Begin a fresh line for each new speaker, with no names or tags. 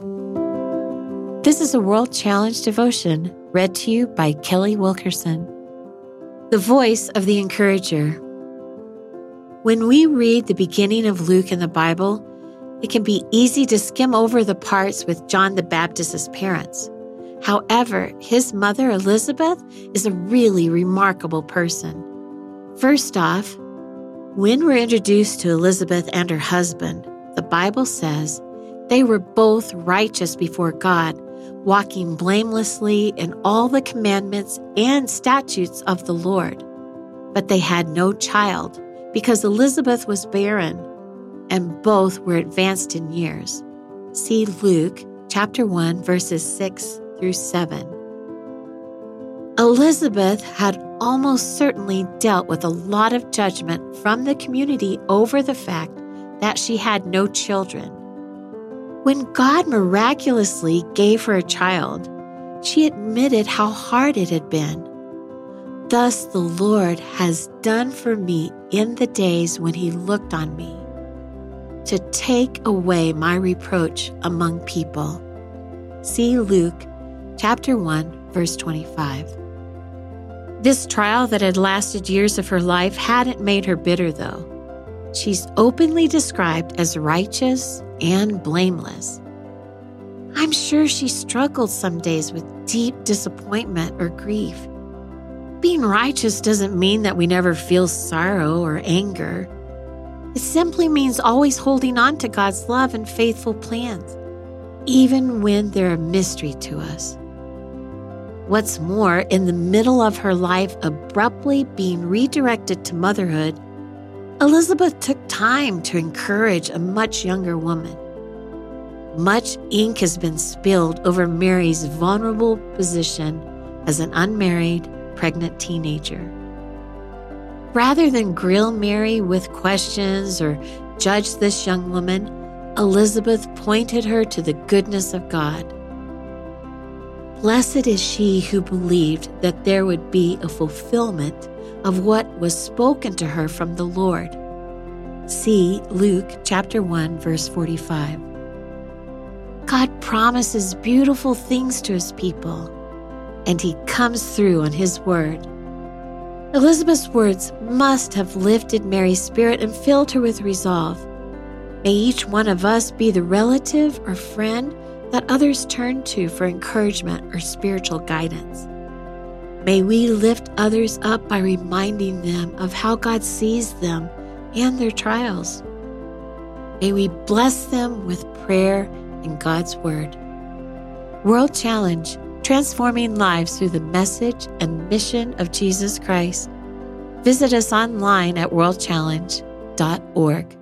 This is a World Challenge devotion read to you by Kelly Wilkerson. The voice of the encourager. When we read the beginning of Luke in the Bible, it can be easy to skim over the parts with John the Baptist's parents. However, his mother, Elizabeth, is a really remarkable person. First off, when we're introduced to Elizabeth and her husband, the Bible says they were both righteous before God, walking blamelessly in all the commandments and statutes of the Lord. But they had no child because Elizabeth was barren and both were advanced in years. See Luke chapter 1 verses 6 through 7. Elizabeth had almost certainly dealt with a lot of judgment from the community over the fact that she had no children. When God miraculously gave her a child, she admitted how hard it had been. Thus the Lord has done for me in the days when He looked on me to take away my reproach among people. See Luke chapter 1, verse 25. This trial that had lasted years of her life hadn't made her bitter, though. She's openly described as righteous and blameless. I'm sure she struggled some days with deep disappointment or grief. Being righteous doesn't mean that we never feel sorrow or anger. It simply means always holding on to God's love and faithful plans, even when they're a mystery to us. What's more, in the middle of her life abruptly being redirected to motherhood, Elizabeth took time to encourage a much younger woman. Much ink has been spilled over Mary's vulnerable position as an unmarried, pregnant teenager. Rather than grill Mary with questions or judge this young woman, Elizabeth pointed her to the goodness of God. Blessed is she who believed that there would be a fulfillment of what was spoken to her from the Lord. See Luke chapter 1 verse 45. God promises beautiful things to his people, and he comes through on his word. Elizabeth's words must have lifted Mary's spirit and filled her with resolve. May each one of us be the relative or friend that others turn to for encouragement or spiritual guidance. May we lift others up by reminding them of how God sees them and their trials. May we bless them with prayer and God's Word. World Challenge Transforming Lives Through the Message and Mission of Jesus Christ. Visit us online at worldchallenge.org.